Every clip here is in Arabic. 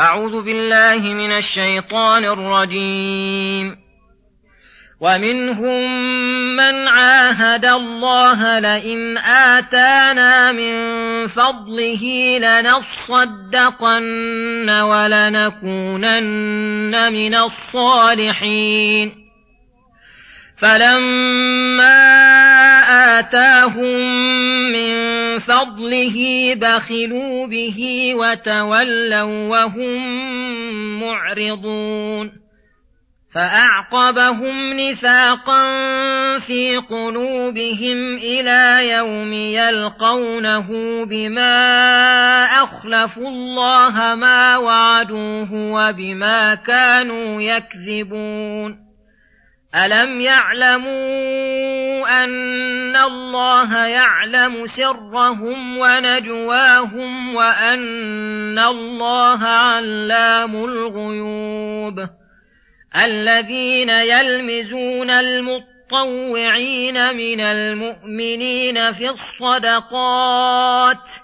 أعوذ بالله من الشيطان الرجيم. ومنهم من عاهد الله لئن آتانا من فضله لنصدقن ولنكونن من الصالحين. فلما آتاهم من فضله بخلوا به وتولوا وهم معرضون فأعقبهم نفاقا في قلوبهم إلى يوم يلقونه بما أخلفوا الله ما وعدوه وبما كانوا يكذبون ألم يعلموا أن الله يعلم سرهم ونجواهم وأن الله علام الغيوب الذين يلمزون المطوعين من المؤمنين في الصدقات ۖ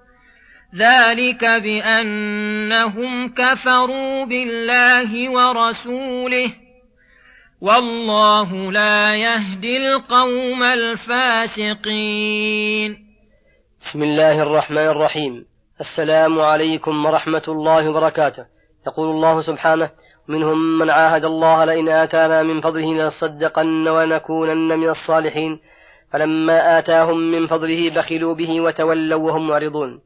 ذلك بانهم كفروا بالله ورسوله والله لا يهدي القوم الفاسقين بسم الله الرحمن الرحيم. السلام عليكم ورحمه الله وبركاته. يقول الله سبحانه منهم من عاهد الله لئن آتانا من فضله لنصدقن ونكونن من الصالحين. فلما آتاهم من فضله بخلوا به وتولوا وهم معرضون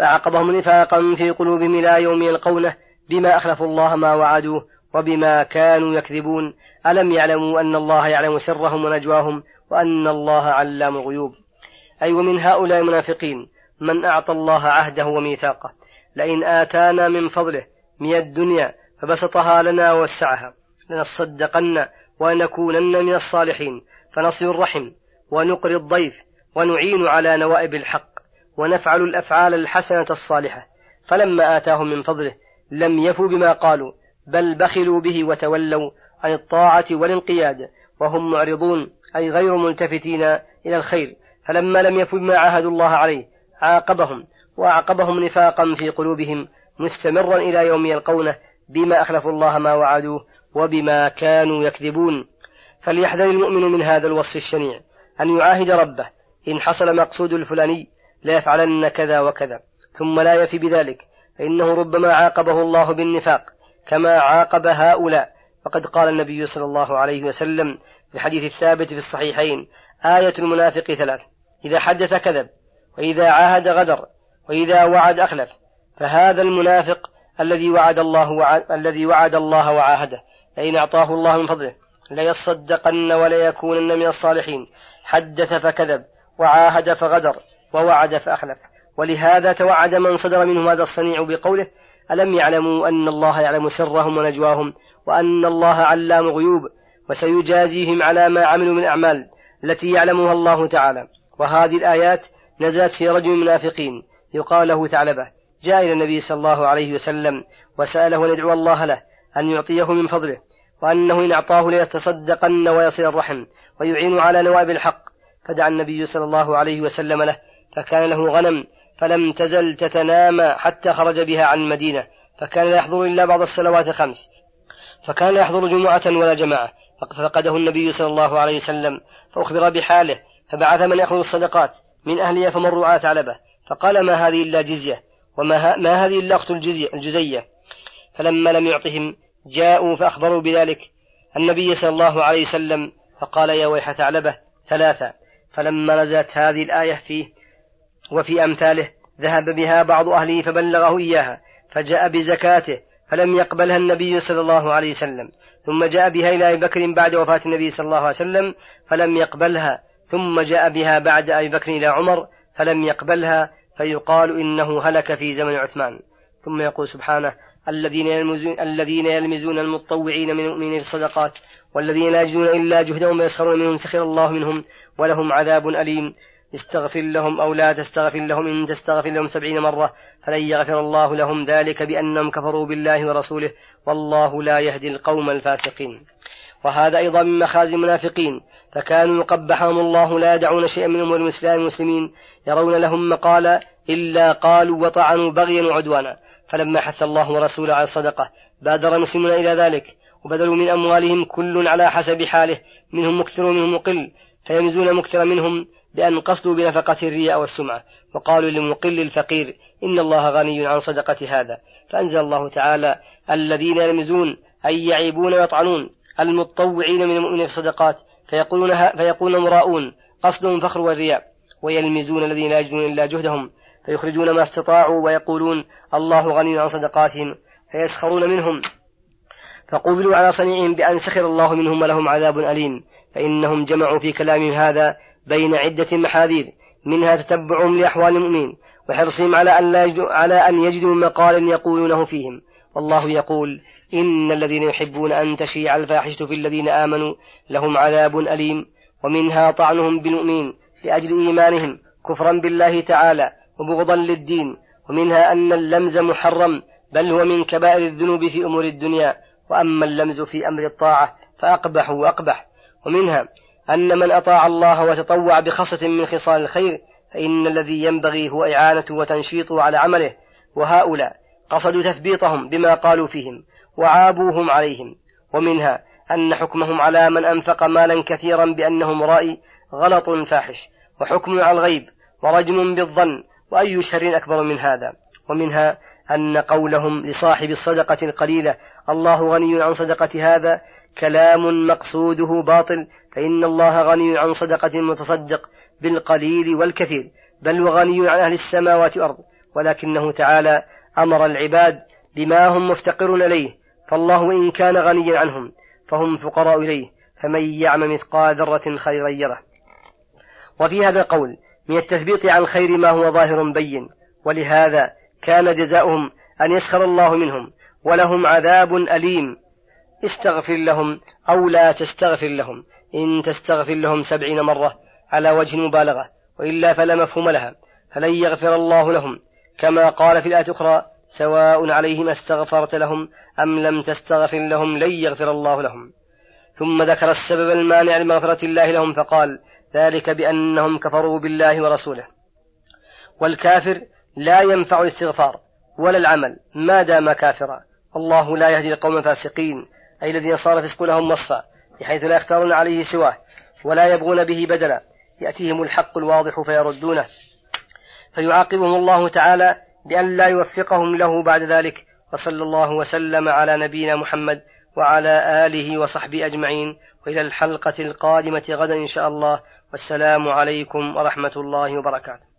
فأعقبهم نفاقا في قلوبهم إلى يوم يلقونه بما أخلفوا الله ما وعدوه وبما كانوا يكذبون. ألم يعلموا أن الله يعلم سرهم ونجواهم وأن الله علام الغيوب؟ أي ومن هؤلاء المنافقين من أعطى الله عهده وميثاقه؟ لئن آتانا من فضله من الدنيا فبسطها لنا ووسعها. لنصدقن ونكونن من الصالحين. فنصل الرحم ونقري الضيف ونعين على نوائب الحق. ونفعل الأفعال الحسنة الصالحة. فلما آتاهم من فضله لم يفوا بما قالوا بل بخلوا به وتولوا عن الطاعة والانقياد وهم معرضون أي غير ملتفتين إلى الخير. فلما لم يفوا بما عاهدوا الله عليه عاقبهم وأعقبهم نفاقا في قلوبهم مستمرا إلى يوم يلقونه بما أخلفوا الله ما وعدوه وبما كانوا يكذبون. فليحذر المؤمن من هذا الوصف الشنيع أن يعاهد ربه إن حصل مقصود الفلاني ليفعلن كذا وكذا. ثم لا يفي بذلك. فإنه ربما عاقبه الله بالنفاق كما عاقب هؤلاء. فقد قال النبي صلى الله عليه وسلم في الحديث الثابت في الصحيحين آية المنافق ثلاث. إذا حدث كذب وإذا عاهد غدر وإذا وعد أخلف. فهذا المنافق الذي وعد الله وعد الذي وعد الله وعاهده. لئن أعطاه الله من فضله ليصدقن وليكونن من الصالحين. حدث فكذب وعاهد فغدر. ووعد فأخلف. ولهذا توعد من صدر منهم هذا الصنيع بقوله ألم يعلموا أن الله يعلم سرهم ونجواهم وأن الله علام غيوب وسيجازيهم على ما عملوا من أعمال التي يعلمها الله تعالى. وهذه الآيات نزلت في رجل المنافقين يقال له ثعلبة. جاء إلى النبي صلى الله عليه وسلم وسأله أن يدعو الله له أن يعطيه من فضله وأنه إن أعطاه ليتصدقن ويصل الرحم ويعين على نوائب الحق. فدعا النبي صلى الله عليه وسلم له فكان له غنم فلم تزل تتنامى حتى خرج بها عن المدينة فكان لا يحضر إلا بعض الصلوات الخمس فكان لا يحضر جمعة ولا جماعة ففقده النبي صلى الله عليه وسلم فأخبر بحاله فبعث من يأخذ الصدقات من أهلها فمروا على ثعلبة. فقال ما هذه إلا جزية وما ما هذه إلا أخت الجزية. فلما لم يعطهم جاءوا فأخبروا بذلك النبي صلى الله عليه وسلم فقال يا ويح ثعلبة ثلاثة. فلما نزلت هذه الآية فيه وفي أمثاله ذهب بها بعض أهله فبلغه إياها فجاء بزكاته فلم يقبلها النبي صلى الله عليه وسلم ثم جاء بها إلى أبي بكر بعد وفاة النبي صلى الله عليه وسلم فلم يقبلها ثم جاء بها بعد أبي بكر إلى عمر فلم يقبلها فيقال إنه هلك في زمن عثمان. ثم يقول سبحانه الذين يلمزون, الذين يلمزون المتطوعين من المؤمنين في الصدقات والذين لا يجدون إلا جهدهم ويسخرون منهم سخر الله منهم ولهم عذاب أليم. استغفر لهم أو لا تستغفر لهم إن تستغفر لهم سبعين مرة فلن يغفر الله لهم ذلك بأنهم كفروا بالله ورسوله والله لا يهدي القوم الفاسقين. وهذا أيضا من مخازي المنافقين. فكانوا قبحهم الله لا يدعون شيئا من أمور الإسلام المسلمين. يرون لهم مقالا إلا قالوا وطعنوا بغيا وعدوانا. فلما حث الله ورسوله على الصدقة بادر المسلمون إلى ذلك. وبذلوا من أموالهم كل على حسب حاله. منهم مكثر ومنهم مقل. فيمزون مكثر منهم بأن قصدوا بنفقة الرياء والسمعة وقالوا للمقل الفقير إن الله غني عن صدقة هذا. فأنزل الله تعالى الذين يلمزون أي يعيبون ويطعنون المتطوعين من المؤمنين في الصدقات فيقولون, فيقولون مراؤون قصدهم فخر والرياء. ويلمزون الذين لا يجدون إلا جهدهم فيخرجون ما استطاعوا ويقولون الله غني عن صدقاتهم فيسخرون منهم. فقبلوا على صنيعهم بأن سخر الله منهم ولهم عذاب أليم. فإنهم جمعوا في كلامهم هذا بين عدة محاذير منها تتبعهم لأحوال المؤمنين وحرصهم على أن, لا يجدوا على أن يجدوا مقالا يقولونه فيهم. والله يقول إن الذين يحبون أن تشيع الفاحشة في الذين آمنوا لهم عذاب أليم ومنها طعنهم بالمؤمنين لأجل إيمانهم كفرا بالله تعالى وبغضا للدين ومنها أن اللمز محرم بل هو من كبائر الذنوب في أمور الدنيا وأما اللمز في أمر الطاعة فأقبح وأقبح. ومنها أن من أطاع الله وتطوع بخصة من خصال الخير فإن الذي ينبغي هو إعانته وتنشيطه على عمله وهؤلاء قصدوا تثبيطهم بما قالوا فيهم وعابوهم عليهم. ومنها أن حكمهم على من أنفق مالا كثيرا بأنه مرائي غلط فاحش وحكم على الغيب ورجم بالظن وأي شر أكبر من هذا. ومنها أن قولهم لصاحب الصدقة القليلة الله غني عن صدقة هذا كلام مقصوده باطل فإن الله غني عن صدقة المتصدق بالقليل والكثير بل وغني عن أهل السماوات والأرض ولكنه تعالى أمر العباد بما هم مفتقرون إليه فالله إن كان غنيا عنهم فهم فقراء إليه فمن يعمل مثقال ذرة خيرا يره. وفي هذا القول من التثبيط عن خير ما هو ظاهر بين ولهذا كان جزاؤهم أن يسخر الله منهم ولهم عذاب أليم. استغفر لهم أو لا تستغفر لهم. إن تستغفر لهم سبعين مرة على وجه المبالغة وإلا فلا مفهوم لها. فلن يغفر الله لهم. كما قال في الآية الأخرى سواء عليهم استغفرت لهم أم لم تستغفر لهم لن يغفر الله لهم. ثم ذكر السبب المانع لمغفرة الله لهم فقال ذلك بأنهم كفروا بالله ورسوله. والكافر لا ينفع الاستغفار ولا العمل ما دام كافرا. الله لا يهدي القوم الفاسقين أي الذين صار فسق لهم وصفا بحيث لا يختارون عليه سواه ولا يبغون به بدلا. يأتيهم الحق الواضح فيردونه. فيعاقبهم الله تعالى بأن لا يوفقهم له بعد ذلك. وصلى الله وسلم على نبينا محمد وعلى آله وصحبه أجمعين. وإلى الحلقة القادمة غدا إن شاء الله. والسلام عليكم ورحمة الله وبركاته.